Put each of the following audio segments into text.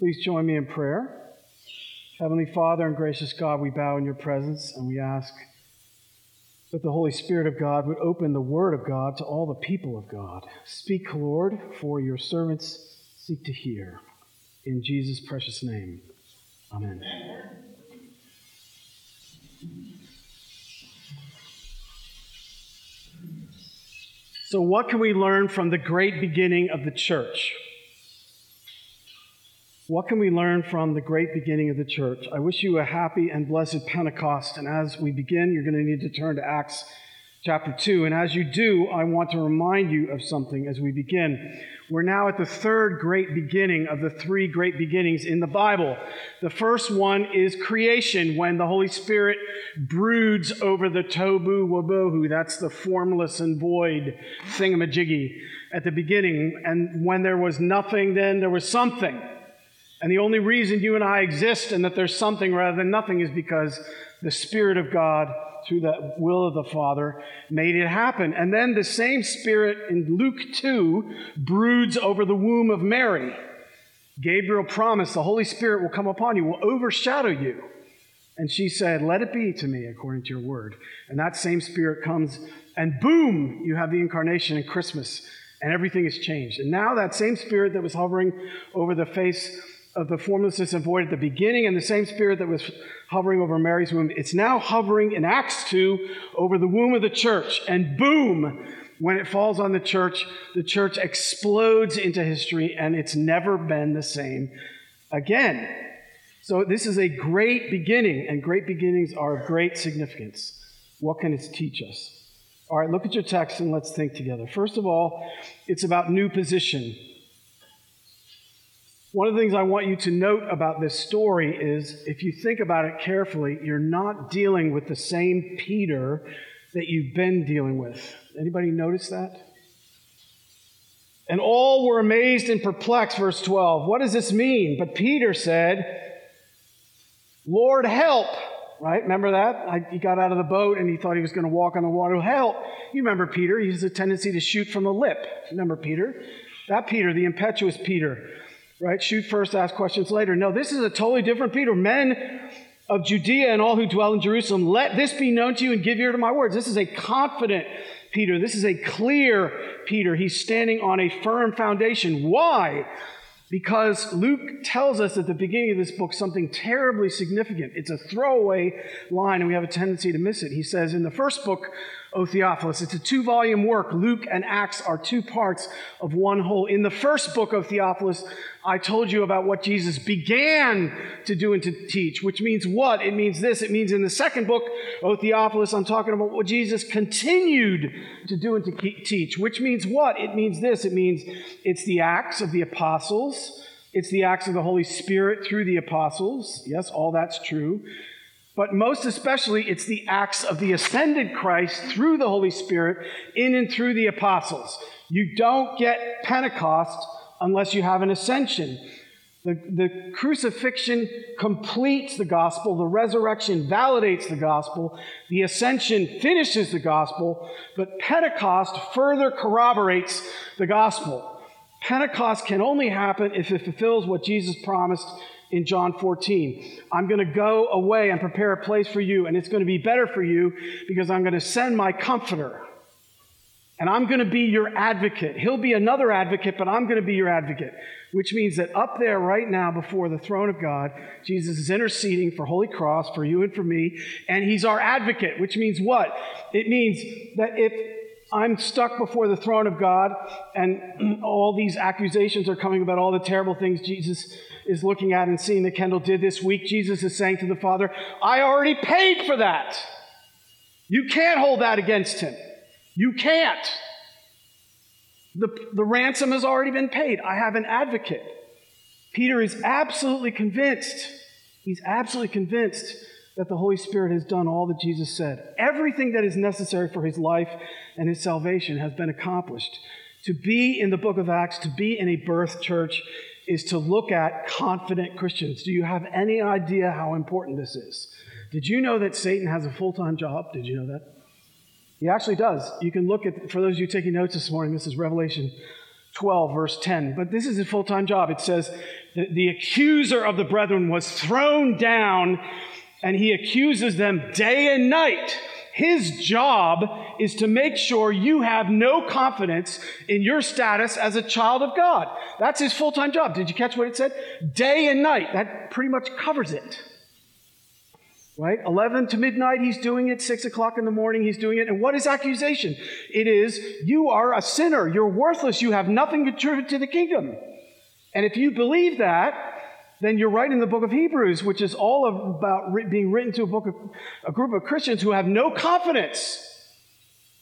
Please join me in prayer. Heavenly Father and gracious God, we bow in your presence and we ask that the Holy Spirit of God would open the Word of God to all the people of God. Speak, Lord, for your servants seek to hear. In Jesus' precious name, amen. So, what can we learn from the great beginning of the church? What can we learn from the great beginning of the church? I wish you a happy and blessed Pentecost. And as we begin, you're going to need to turn to Acts chapter 2. And as you do, I want to remind you of something as we begin. We're now at the third great beginning of the three great beginnings in the Bible. The first one is creation, when the Holy Spirit broods over the tohu wabohu. That's the formless and void thingamajiggy at the beginning. And when there was nothing, then there was something. And the only reason you and I exist and that there's something rather than nothing is because the Spirit of God, through the will of the Father, made it happen. And then the same Spirit in Luke 2 broods over the womb of Mary. Gabriel promised the Holy Spirit will come upon you, will overshadow you. And she said, Let it be to me according to your word. And that same Spirit comes, and boom, you have the incarnation and Christmas, and everything has changed. And now that same Spirit that was hovering over the face of the formlessness and void at the beginning, and the same spirit that was hovering over Mary's womb, it's now hovering in Acts 2 over the womb of the church. And boom, when it falls on the church, the church explodes into history, and it's never been the same again. So, this is a great beginning, and great beginnings are of great significance. What can it teach us? All right, look at your text and let's think together. First of all, it's about new position. One of the things I want you to note about this story is if you think about it carefully, you're not dealing with the same Peter that you've been dealing with. Anybody notice that? And all were amazed and perplexed, verse 12. What does this mean? But Peter said, Lord, help. Right? Remember that? I, he got out of the boat and he thought he was going to walk on the water. Help. You remember Peter. He has a tendency to shoot from the lip. Remember Peter? That Peter, the impetuous Peter right? Shoot first, ask questions later. No, this is a totally different Peter. Men of Judea and all who dwell in Jerusalem, let this be known to you and give ear to my words. This is a confident Peter. This is a clear Peter. He's standing on a firm foundation. Why? Because Luke tells us at the beginning of this book something terribly significant. It's a throwaway line, and we have a tendency to miss it. He says in the first book, O Theophilus, it's a two volume work. Luke and Acts are two parts of one whole. In the first book of Theophilus, I told you about what Jesus began to do and to teach, which means what? It means this. It means in the second book, O Theophilus, I'm talking about what Jesus continued to do and to teach, which means what? It means this. It means it's the acts of the apostles. It's the acts of the Holy Spirit through the apostles. Yes, all that's true. But most especially, it's the acts of the ascended Christ through the Holy Spirit in and through the apostles. You don't get Pentecost unless you have an ascension. The, the crucifixion completes the gospel, the resurrection validates the gospel, the ascension finishes the gospel, but Pentecost further corroborates the gospel. Pentecost can only happen if it fulfills what Jesus promised in John 14. I'm going to go away and prepare a place for you, and it's going to be better for you because I'm going to send my comforter. And I'm going to be your advocate. He'll be another advocate, but I'm going to be your advocate. Which means that up there right now before the throne of God, Jesus is interceding for Holy Cross, for you and for me, and he's our advocate, which means what? It means that if I'm stuck before the throne of God and all these accusations are coming about all the terrible things Jesus is looking at and seeing that Kendall did this week, Jesus is saying to the Father, I already paid for that. You can't hold that against him. You can't. The, the ransom has already been paid. I have an advocate. Peter is absolutely convinced. He's absolutely convinced that the Holy Spirit has done all that Jesus said. Everything that is necessary for his life and his salvation has been accomplished. To be in the book of Acts, to be in a birth church, is to look at confident Christians. Do you have any idea how important this is? Did you know that Satan has a full time job? Did you know that? He actually does. You can look at, for those of you taking notes this morning, this is Revelation 12, verse 10. But this is his full time job. It says, the accuser of the brethren was thrown down, and he accuses them day and night. His job is to make sure you have no confidence in your status as a child of God. That's his full time job. Did you catch what it said? Day and night. That pretty much covers it. Right? 11 to midnight, he's doing it. 6 o'clock in the morning, he's doing it. And what is accusation? It is, you are a sinner. You're worthless. You have nothing to contribute to the kingdom. And if you believe that, then you're in the book of Hebrews, which is all about being written to a book of a group of Christians who have no confidence.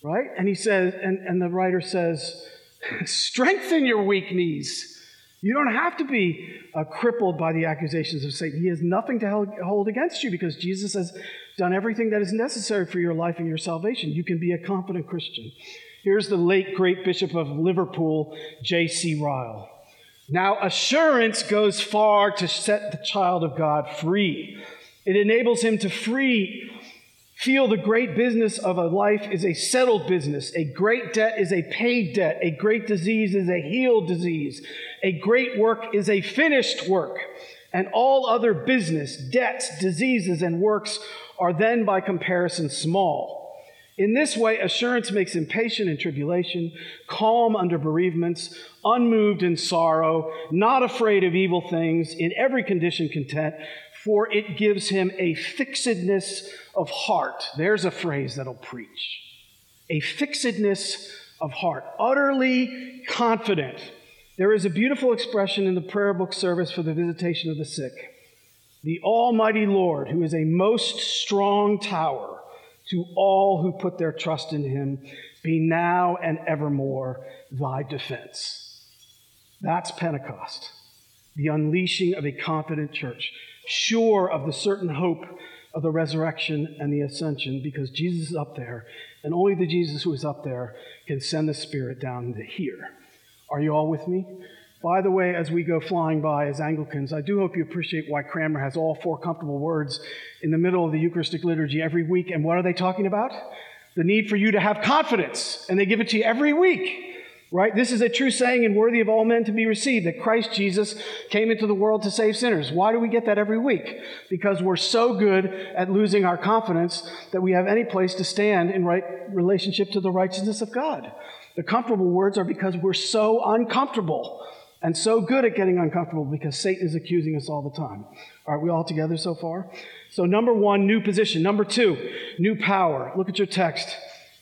Right? And he says, and, and the writer says, strengthen your weak knees. You don't have to be uh, crippled by the accusations of Satan. He has nothing to hold against you because Jesus has done everything that is necessary for your life and your salvation. You can be a confident Christian. Here's the late great Bishop of Liverpool, J.C. Ryle. Now, assurance goes far to set the child of God free. It enables him to free, feel the great business of a life is a settled business. A great debt is a paid debt. A great disease is a healed disease. A great work is a finished work. And all other business, debts, diseases, and works are then by comparison small. In this way, assurance makes him patient in tribulation, calm under bereavements, unmoved in sorrow, not afraid of evil things, in every condition content, for it gives him a fixedness of heart. There's a phrase that'll preach. A fixedness of heart, utterly confident. There is a beautiful expression in the prayer book service for the visitation of the sick. The Almighty Lord, who is a most strong tower, to all who put their trust in him, be now and evermore thy defense. That's Pentecost, the unleashing of a confident church, sure of the certain hope of the resurrection and the ascension, because Jesus is up there, and only the Jesus who is up there can send the Spirit down to here. Are you all with me? By the way, as we go flying by as Anglicans, I do hope you appreciate why Cranmer has all four comfortable words in the middle of the Eucharistic liturgy every week. And what are they talking about? The need for you to have confidence. And they give it to you every week, right? This is a true saying and worthy of all men to be received that Christ Jesus came into the world to save sinners. Why do we get that every week? Because we're so good at losing our confidence that we have any place to stand in right relationship to the righteousness of God. The comfortable words are because we're so uncomfortable and so good at getting uncomfortable because Satan is accusing us all the time. Are we all together so far? So, number one, new position. Number two, new power. Look at your text.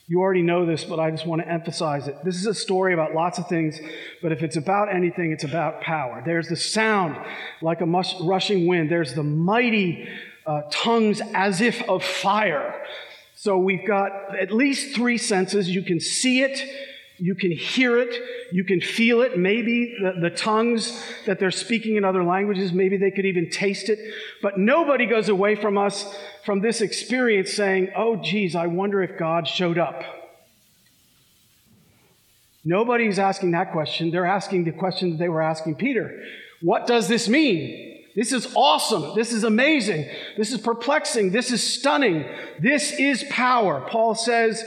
You already know this, but I just want to emphasize it. This is a story about lots of things, but if it's about anything, it's about power. There's the sound like a rushing wind, there's the mighty uh, tongues as if of fire. So we've got at least three senses. You can see it, you can hear it, you can feel it. Maybe the, the, tongues that they're speaking in other languages, maybe they could even taste it. But nobody goes away from us from this experience saying, oh, geez, I wonder if God showed up. Nobody's asking that question. They're asking the question that they were asking Peter What does this mean? This is awesome. This is amazing. This is perplexing. This is stunning. This is power. Paul says,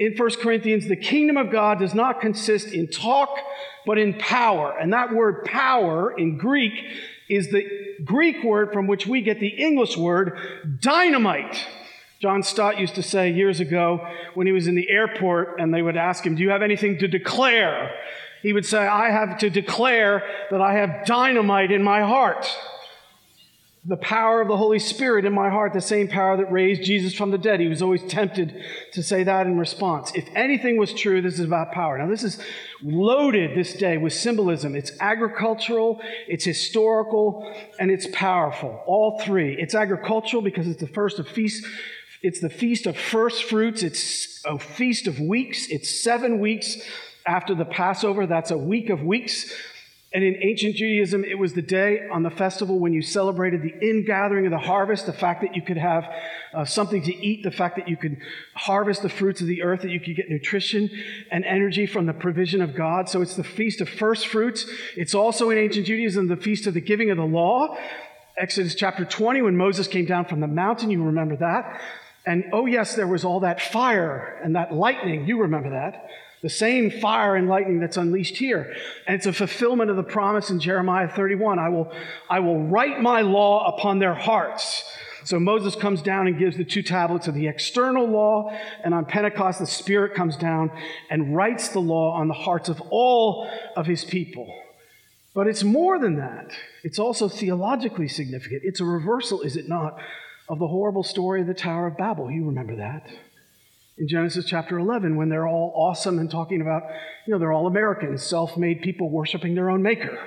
in 1 Corinthians, the kingdom of God does not consist in talk, but in power. And that word power in Greek is the Greek word from which we get the English word dynamite. John Stott used to say years ago when he was in the airport and they would ask him, Do you have anything to declare? He would say, I have to declare that I have dynamite in my heart the power of the Holy Spirit in my heart, the same power that raised Jesus from the dead. He was always tempted to say that in response. If anything was true, this is about power. Now, this is loaded this day with symbolism. It's agricultural, it's historical, and it's powerful. All three. It's agricultural because it's the first of feast. It's the feast of first fruits. It's a feast of weeks. It's seven weeks after the Passover. That's a week of weeks. And in ancient Judaism, it was the day on the festival when you celebrated the ingathering of the harvest, the fact that you could have uh, something to eat, the fact that you could harvest the fruits of the earth, that you could get nutrition and energy from the provision of God. So it's the feast of first fruits. It's also in ancient Judaism the feast of the giving of the law. Exodus chapter 20, when Moses came down from the mountain, you remember that. And oh, yes, there was all that fire and that lightning. You remember that. The same fire and lightning that's unleashed here. And it's a fulfillment of the promise in Jeremiah 31. I will, I will write my law upon their hearts. So Moses comes down and gives the two tablets of the external law, and on Pentecost, the Spirit comes down and writes the law on the hearts of all of his people. But it's more than that. It's also theologically significant. It's a reversal, is it not, of the horrible story of the Tower of Babel. You remember that. In Genesis chapter 11, when they're all awesome and talking about, you know, they're all Americans, self made people worshiping their own maker.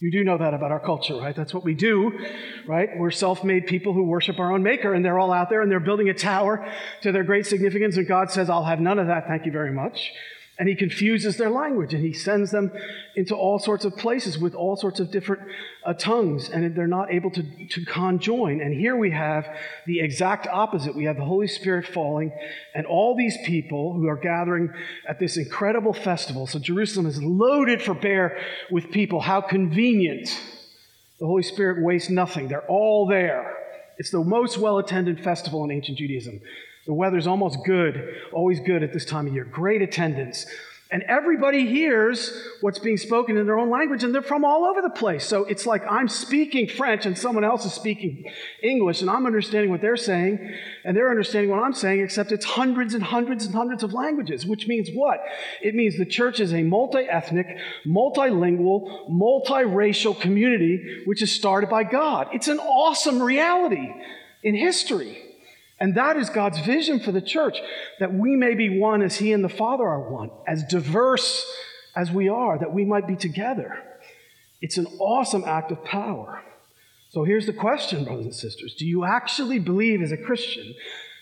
You do know that about our culture, right? That's what we do, right? We're self made people who worship our own maker, and they're all out there and they're building a tower to their great significance, and God says, I'll have none of that, thank you very much. And he confuses their language and he sends them into all sorts of places with all sorts of different uh, tongues, and they're not able to, to conjoin. And here we have the exact opposite. We have the Holy Spirit falling, and all these people who are gathering at this incredible festival. So Jerusalem is loaded for bear with people. How convenient. The Holy Spirit wastes nothing, they're all there. It's the most well attended festival in ancient Judaism. The weather's almost good, always good at this time of year. Great attendance. And everybody hears what's being spoken in their own language, and they're from all over the place. So it's like I'm speaking French and someone else is speaking English, and I'm understanding what they're saying, and they're understanding what I'm saying, except it's hundreds and hundreds and hundreds of languages, which means what? It means the church is a multi ethnic, multilingual, multiracial community which is started by God. It's an awesome reality in history. And that is God's vision for the church, that we may be one as He and the Father are one, as diverse as we are, that we might be together. It's an awesome act of power. So here's the question, brothers and sisters Do you actually believe as a Christian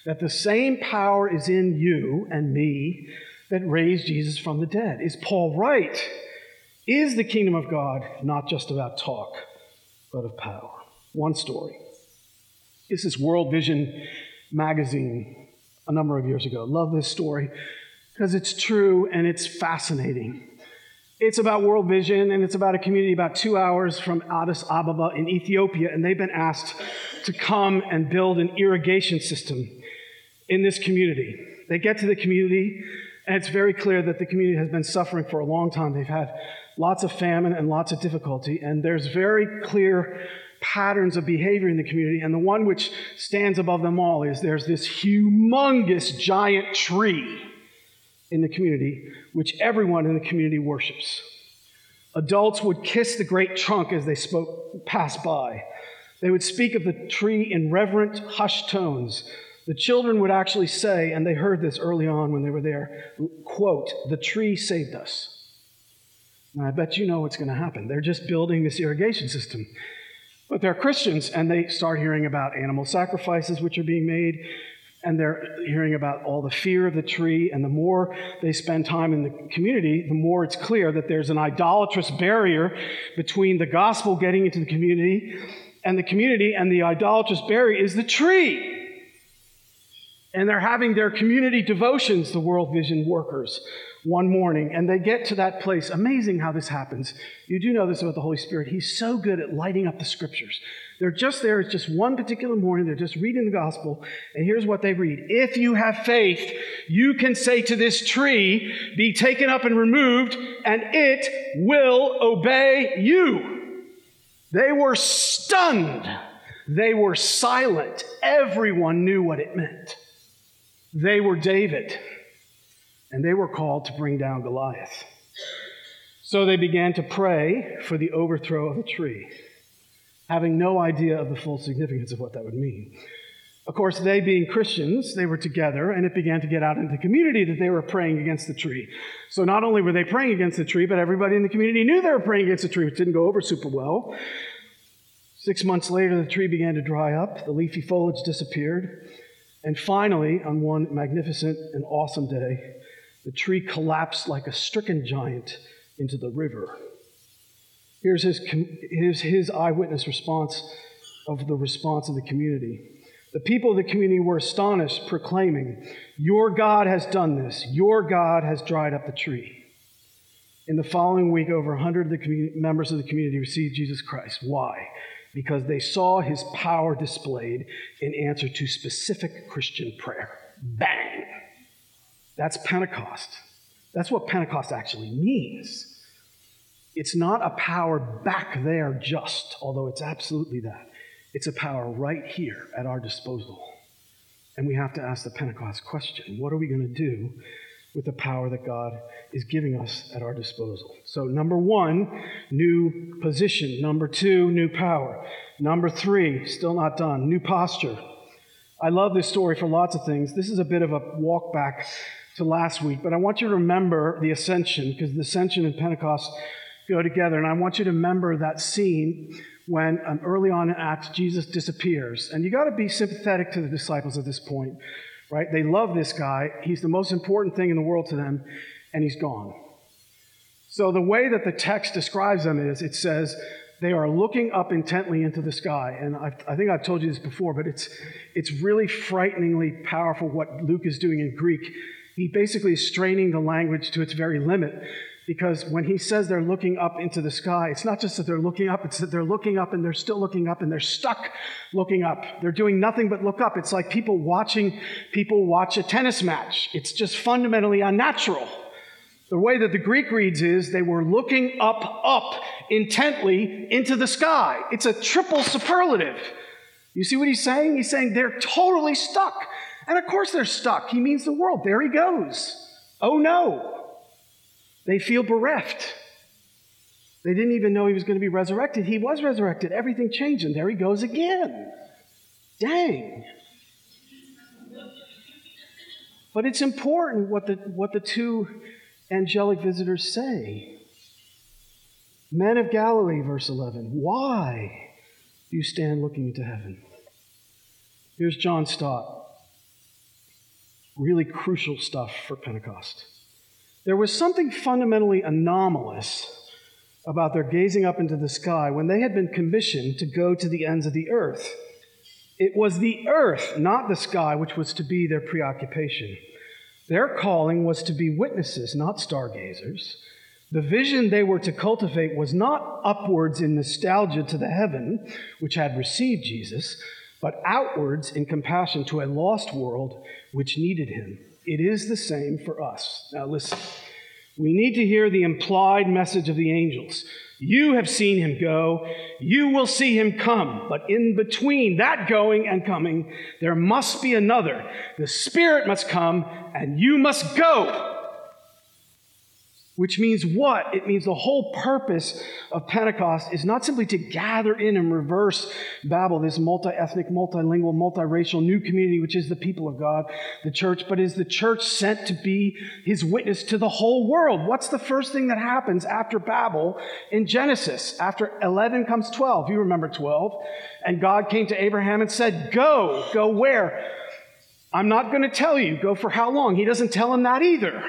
that the same power is in you and me that raised Jesus from the dead? Is Paul right? Is the kingdom of God not just about talk, but of power? One story. Is this is World Vision magazine a number of years ago. Love this story because it's true and it's fascinating. It's about World Vision and it's about a community about two hours from Addis Ababa in Ethiopia, and they've been asked to come and build an irrigation system in this community. They get to the community, and it's very clear that the community has been suffering for a long time. They've had lots of famine and lots of difficulty, and there's very clear patterns of behavior in the community, and the one which stands above them all is there's this humongous giant tree in the community which everyone in the community worships. Adults would kiss the great trunk as they spoke, passed by. They would speak of the tree in reverent, hushed tones. The children would actually say, and they heard this early on when they were there, quote, the tree saved us. Now, I bet you know what's going to happen. They're just building this irrigation system. But they're Christians and they start hearing about animal sacrifices which are being made, and they're hearing about all the fear of the tree. And the more they spend time in the community, the more it's clear that there's an idolatrous barrier between the gospel getting into the community and the community, and the idolatrous barrier is the tree. And they're having their community devotions, the World Vision workers, one morning and they get to that place. Amazing how this happens. You do know this about the Holy Spirit. He's so good at lighting up the scriptures. They're just there. It's just one particular morning. They're just reading the gospel. And here's what they read If you have faith, you can say to this tree, Be taken up and removed, and it will obey you. They were stunned. They were silent. Everyone knew what it meant. They were David and they were called to bring down Goliath. So they began to pray for the overthrow of the tree, having no idea of the full significance of what that would mean. Of course, they being Christians, they were together, and it began to get out into the community that they were praying against the tree. So not only were they praying against the tree, but everybody in the community knew they were praying against the tree, which didn't go over super well. Six months later, the tree began to dry up, the leafy foliage disappeared, and finally, on one magnificent and awesome day, the tree collapsed like a stricken giant into the river. Here's his, here's his eyewitness response of the response of the community. The people of the community were astonished, proclaiming, Your God has done this. Your God has dried up the tree. In the following week, over 100 of the members of the community received Jesus Christ. Why? Because they saw his power displayed in answer to specific Christian prayer. Bang! That's Pentecost. That's what Pentecost actually means. It's not a power back there just, although it's absolutely that. It's a power right here at our disposal. And we have to ask the Pentecost question what are we going to do with the power that God is giving us at our disposal? So, number one, new position. Number two, new power. Number three, still not done, new posture. I love this story for lots of things. This is a bit of a walk back to last week, but I want you to remember the ascension because the ascension and Pentecost go together. And I want you to remember that scene when um, early on in Acts, Jesus disappears. And you got to be sympathetic to the disciples at this point, right? They love this guy. He's the most important thing in the world to them, and he's gone. So the way that the text describes them is it says, they are looking up intently into the sky. And I've, i think I've told you this before, but it's, it's really frighteningly powerful what Luke is doing in Greek. He basically is straining the language to its very limit because when he says they're looking up into the sky, it's not just that they're looking up, it's that they're looking up and they're still looking up and they're stuck looking up. They're doing nothing but look up. It's like people watching people watch a tennis match. It's just fundamentally unnatural. The way that the Greek reads is they were looking up, up intently into the sky. It's a triple superlative. You see what he's saying? He's saying they're totally stuck. And of course they're stuck. He means the world. There he goes. Oh no. They feel bereft. They didn't even know he was going to be resurrected. He was resurrected. Everything changed, and there he goes again. Dang. But it's important what the, what the two angelic visitors say. Men of Galilee, verse 11, why do you stand looking into heaven? Here's John Stott. Really crucial stuff for Pentecost. There was something fundamentally anomalous about their gazing up into the sky when they had been commissioned to go to the ends of the earth. It was the earth, not the sky, which was to be their preoccupation. Their calling was to be witnesses, not stargazers. The vision they were to cultivate was not upwards in nostalgia to the heaven, which had received Jesus, but outwards in compassion to a lost world which needed him. It is the same for us. Now, listen. We need to hear the implied message of the angels. You have seen him go. You will see him come. But in between that going and coming, there must be another. The Spirit must come, and you must go. Which means what? It means the whole purpose of Pentecost is not simply to gather in and reverse Babel, this multi ethnic, multilingual, multiracial new community, which is the people of God, the church, but is the church sent to be his witness to the whole world. What's the first thing that happens after Babel in Genesis? After 11 comes 12. You remember 12. And God came to Abraham and said, Go. Go where? I'm not going to tell you. Go for how long? He doesn't tell him that either.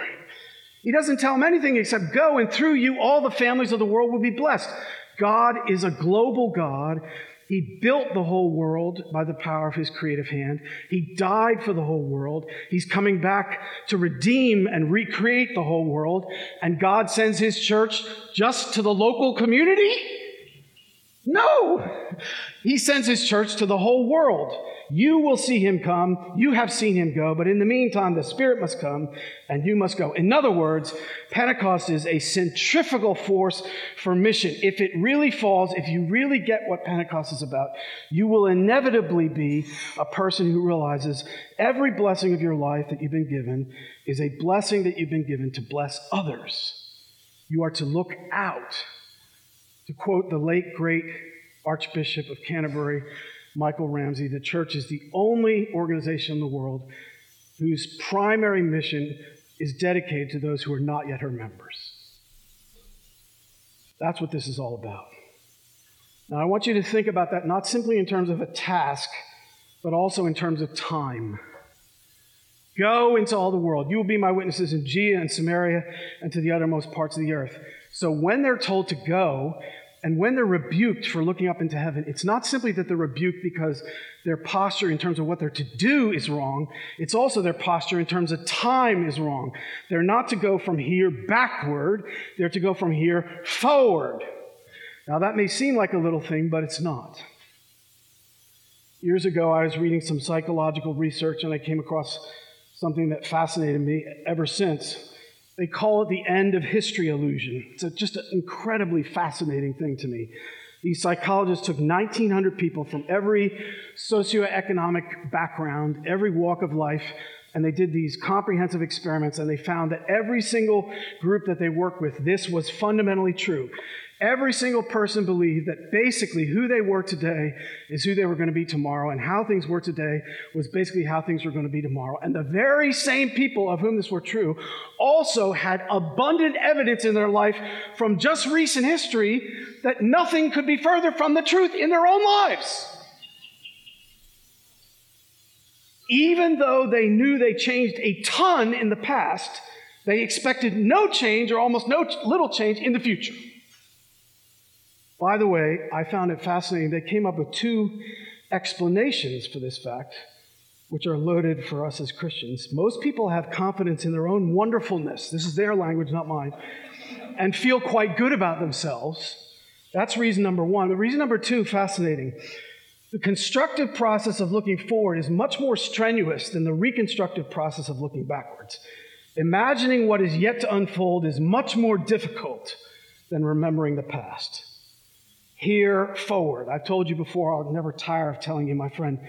He doesn't tell them anything except go, and through you, all the families of the world will be blessed. God is a global God. He built the whole world by the power of his creative hand. He died for the whole world. He's coming back to redeem and recreate the whole world. And God sends his church just to the local community? No! He sends his church to the whole world. You will see him come. You have seen him go. But in the meantime, the Spirit must come and you must go. In other words, Pentecost is a centrifugal force for mission. If it really falls, if you really get what Pentecost is about, you will inevitably be a person who realizes every blessing of your life that you've been given is a blessing that you've been given to bless others. You are to look out. To quote the late, great Archbishop of Canterbury, Michael Ramsey, the church is the only organization in the world whose primary mission is dedicated to those who are not yet her members. That's what this is all about. Now, I want you to think about that not simply in terms of a task, but also in terms of time. Go into all the world. You will be my witnesses in Judea and Samaria and to the uttermost parts of the earth. So when they're told to go, and when they're rebuked for looking up into heaven, it's not simply that they're rebuked because their posture in terms of what they're to do is wrong, it's also their posture in terms of time is wrong. They're not to go from here backward, they're to go from here forward. Now, that may seem like a little thing, but it's not. Years ago, I was reading some psychological research and I came across something that fascinated me ever since. They call it the end of history illusion. It's a, just an incredibly fascinating thing to me. These psychologists took 1,900 people from every socioeconomic background, every walk of life, and they did these comprehensive experiments, and they found that every single group that they worked with, this was fundamentally true. Every single person believed that basically who they were today is who they were going to be tomorrow, and how things were today was basically how things were going to be tomorrow. And the very same people of whom this were true also had abundant evidence in their life from just recent history that nothing could be further from the truth in their own lives. Even though they knew they changed a ton in the past, they expected no change or almost no little change in the future. By the way, I found it fascinating. They came up with two explanations for this fact, which are loaded for us as Christians. Most people have confidence in their own wonderfulness. This is their language, not mine, and feel quite good about themselves. That's reason number one. The reason number two, fascinating. The constructive process of looking forward is much more strenuous than the reconstructive process of looking backwards. Imagining what is yet to unfold is much more difficult than remembering the past here forward. I've told you before, I'll never tire of telling you, my friend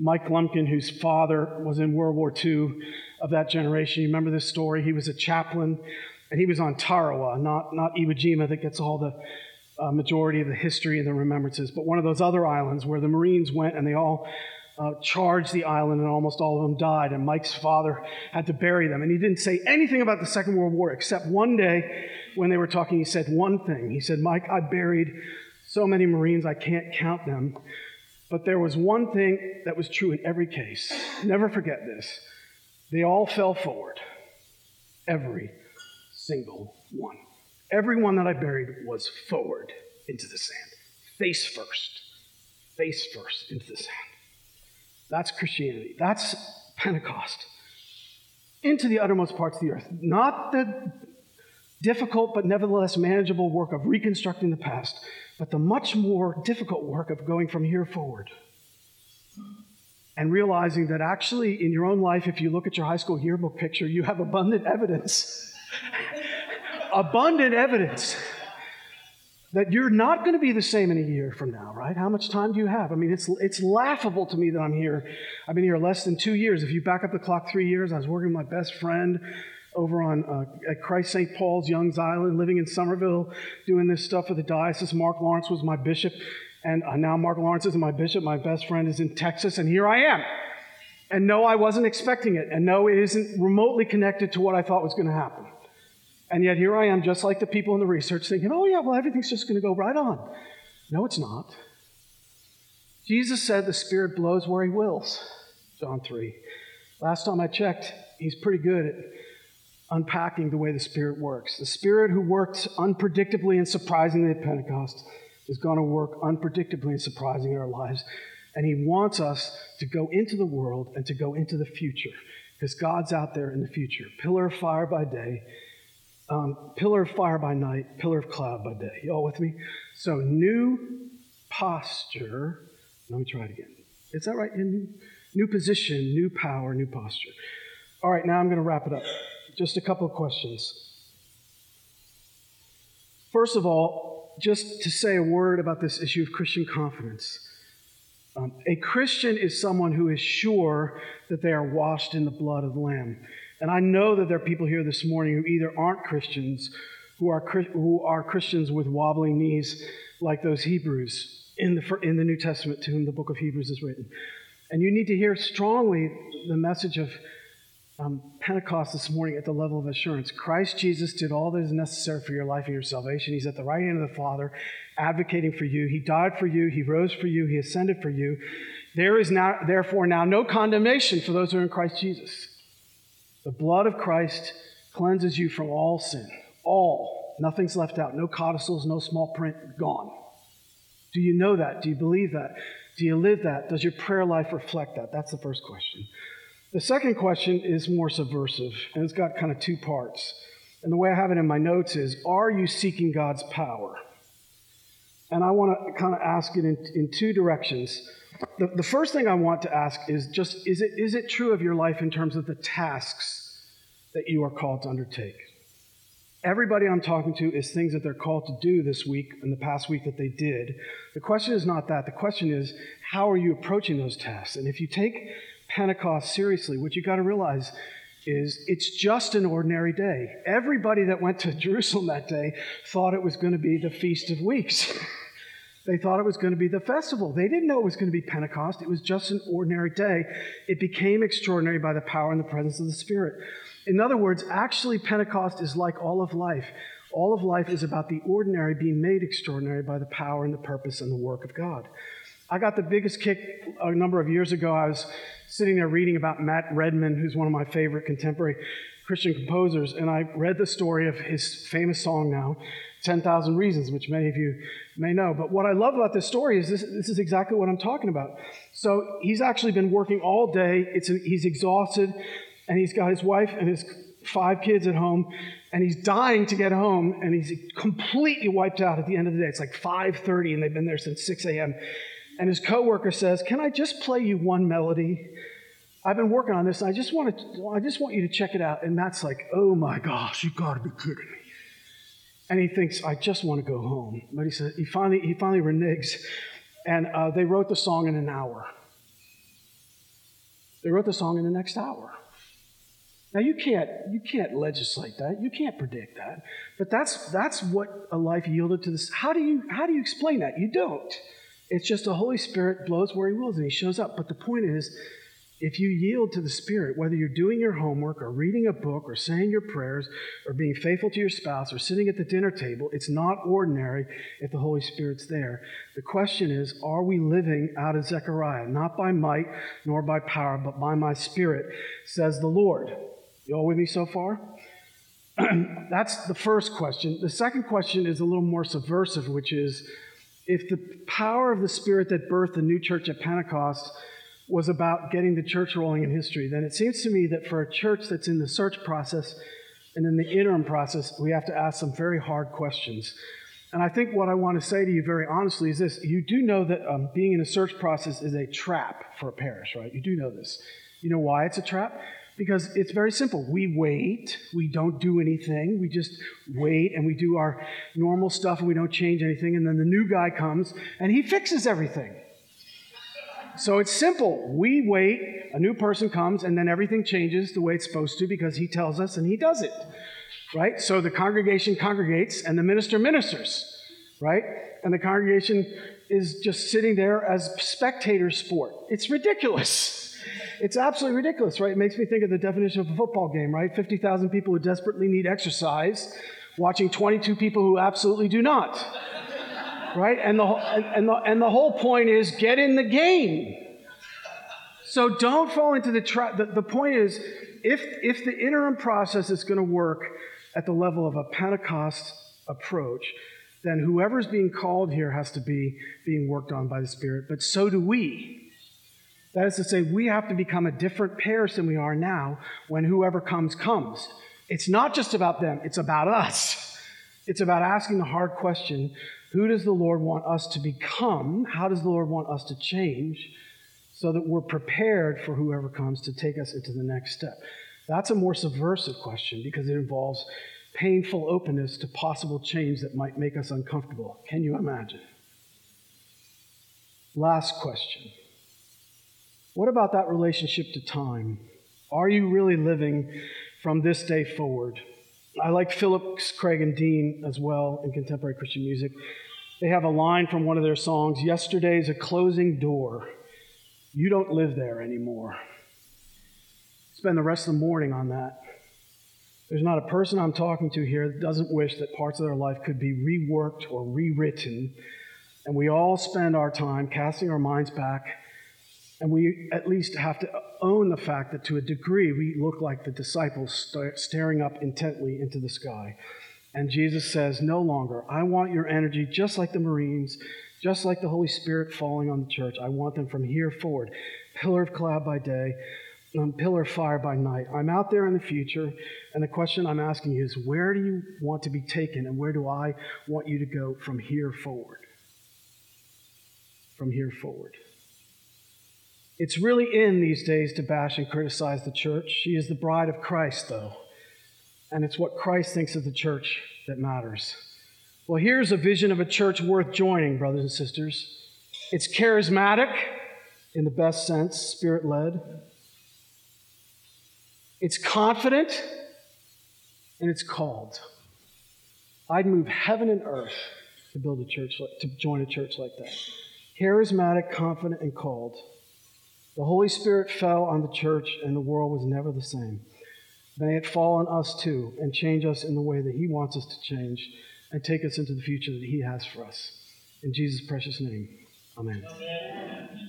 Mike Lumpkin, whose father was in World War II of that generation. You remember this story? He was a chaplain, and he was on Tarawa, not, not Iwo Jima that gets all the uh, majority of the history and the remembrances, but one of those other islands where the Marines went and they all uh, charged the island and almost all of them died. And Mike's father had to bury them. And he didn't say anything about the Second World War except one day when they were talking, he said one thing. He said, Mike, I buried so many Marines, I can't count them. But there was one thing that was true in every case. Never forget this. They all fell forward. Every single one. Every one that I buried was forward into the sand. Face first. Face first into the sand. That's Christianity. That's Pentecost. Into the uttermost parts of the earth. Not the difficult but nevertheless manageable work of reconstructing the past, but the much more difficult work of going from here forward. And realizing that actually, in your own life, if you look at your high school yearbook picture, you have abundant evidence. abundant evidence that you're not going to be the same in a year from now, right? How much time do you have? I mean, it's, it's laughable to me that I'm here. I've been here less than two years. If you back up the clock three years, I was working with my best friend over on uh, at Christ St. Paul's Yonges Island, living in Summerville, doing this stuff for the diocese. Mark Lawrence was my bishop, and uh, now Mark Lawrence is my bishop. My best friend is in Texas, and here I am. And no, I wasn't expecting it, and no, it isn't remotely connected to what I thought was going to happen. And yet here I am, just like the people in the research, thinking, oh, yeah, well, everything's just going to go right on. No, it's not. Jesus said the Spirit blows where He wills, John 3. Last time I checked, He's pretty good at unpacking the way the Spirit works. The Spirit who worked unpredictably and surprisingly at Pentecost is going to work unpredictably and surprisingly in our lives. And He wants us to go into the world and to go into the future because God's out there in the future. Pillar of fire by day, um, pillar of fire by night, pillar of cloud by day. You all with me? So, new posture. Let me try it again. Is that right? New, new position, new power, new posture. All right, now I'm going to wrap it up. Just a couple of questions. First of all, just to say a word about this issue of Christian confidence. Um, a Christian is someone who is sure that they are washed in the blood of the Lamb. And I know that there are people here this morning who either aren't Christians, who are, who are Christians with wobbling knees, like those Hebrews in the, in the New Testament to whom the book of Hebrews is written. And you need to hear strongly the message of um, Pentecost this morning at the level of assurance. Christ Jesus did all that is necessary for your life and your salvation. He's at the right hand of the Father, advocating for you. He died for you. He rose for you. He ascended for you. There is now, therefore, now no condemnation for those who are in Christ Jesus. The blood of Christ cleanses you from all sin. All. Nothing's left out. No codicils, no small print, gone. Do you know that? Do you believe that? Do you live that? Does your prayer life reflect that? That's the first question. The second question is more subversive, and it's got kind of two parts. And the way I have it in my notes is Are you seeking God's power? And I want to kind of ask it in, in two directions. The, the first thing I want to ask is just is it, is it true of your life in terms of the tasks that you are called to undertake? Everybody I'm talking to is things that they're called to do this week and the past week that they did. The question is not that. The question is, how are you approaching those tasks? And if you take Pentecost seriously, what you got to realize is it's just an ordinary day. Everybody that went to Jerusalem that day thought it was going to be the Feast of Weeks. they thought it was going to be the festival. They didn't know it was going to be Pentecost. It was just an ordinary day. It became extraordinary by the power and the presence of the Spirit. In other words, actually, Pentecost is like all of life. All of life is about the ordinary being made extraordinary by the power and the purpose and the work of God. I got the biggest kick a number of years ago. I was sitting there reading about Matt Redman, who's one of my favorite contemporary Christian composers, and I read the story of his famous song now, 10,000 Reasons, which many of you may know. But what I love about this story is this, this is exactly what I'm talking about. So he's actually been working all day, it's an, he's exhausted, and he's got his wife and his five kids at home, and he's dying to get home, and he's completely wiped out at the end of the day. It's like 5.30, and they've been there since 6 a.m., and his coworker says, Can I just play you one melody? I've been working on this. I just want to, I just want you to check it out. And Matt's like, Oh my gosh, you got to be kidding me. And he thinks, I just want to go home. But he said, he finally, he finally reneges. And uh, they wrote the song in an hour. They wrote the song in the next hour. Now you can't you can't legislate that. You can't predict that. But that's that's what a life yielded to this. How do you how do you explain that? You don't. It's just the Holy Spirit blows where He wills and He shows up. But the point is, if you yield to the Spirit, whether you're doing your homework or reading a book or saying your prayers or being faithful to your spouse or sitting at the dinner table, it's not ordinary if the Holy Spirit's there. The question is, are we living out of Zechariah? Not by might nor by power, but by my Spirit, says the Lord. You all with me so far? That's the first question. The second question is a little more subversive, which is, if the power of the Spirit that birthed the new church at Pentecost was about getting the church rolling in history, then it seems to me that for a church that's in the search process and in the interim process, we have to ask some very hard questions. And I think what I want to say to you very honestly is this you do know that um, being in a search process is a trap for a parish, right? You do know this. You know why it's a trap? Because it's very simple. We wait, we don't do anything, we just wait and we do our normal stuff and we don't change anything. And then the new guy comes and he fixes everything. So it's simple. We wait, a new person comes, and then everything changes the way it's supposed to because he tells us and he does it. Right? So the congregation congregates and the minister ministers. Right? And the congregation is just sitting there as spectator sport. It's ridiculous. It's absolutely ridiculous, right? It makes me think of the definition of a football game, right? 50,000 people who desperately need exercise, watching 22 people who absolutely do not. right? And the, and, the, and the whole point is get in the game. So don't fall into the trap. The, the point is, if, if the interim process is going to work at the level of a Pentecost approach, then whoever's being called here has to be being worked on by the Spirit, but so do we. That is to say, we have to become a different parish than we are now when whoever comes, comes. It's not just about them, it's about us. It's about asking the hard question who does the Lord want us to become? How does the Lord want us to change so that we're prepared for whoever comes to take us into the next step? That's a more subversive question because it involves painful openness to possible change that might make us uncomfortable. Can you imagine? Last question. What about that relationship to time? Are you really living from this day forward? I like Phillips, Craig, and Dean as well in contemporary Christian music. They have a line from one of their songs Yesterday's a closing door. You don't live there anymore. Spend the rest of the morning on that. There's not a person I'm talking to here that doesn't wish that parts of their life could be reworked or rewritten. And we all spend our time casting our minds back and we at least have to own the fact that to a degree we look like the disciples staring up intently into the sky. And Jesus says, No longer. I want your energy just like the Marines, just like the Holy Spirit falling on the church. I want them from here forward. Pillar of cloud by day, um, pillar of fire by night. I'm out there in the future, and the question I'm asking you is where do you want to be taken, and where do I want you to go from here forward? From here forward. It's really in these days to bash and criticize the church. She is the bride of Christ, though. and it's what Christ thinks of the church that matters. Well, here's a vision of a church worth joining, brothers and sisters. It's charismatic in the best sense, spirit led. It's confident and it's called. I'd move heaven and earth to build a church, to join a church like that. Charismatic, confident, and called. The Holy Spirit fell on the church, and the world was never the same. May it fall on us too and change us in the way that He wants us to change and take us into the future that He has for us. In Jesus' precious name, amen. amen.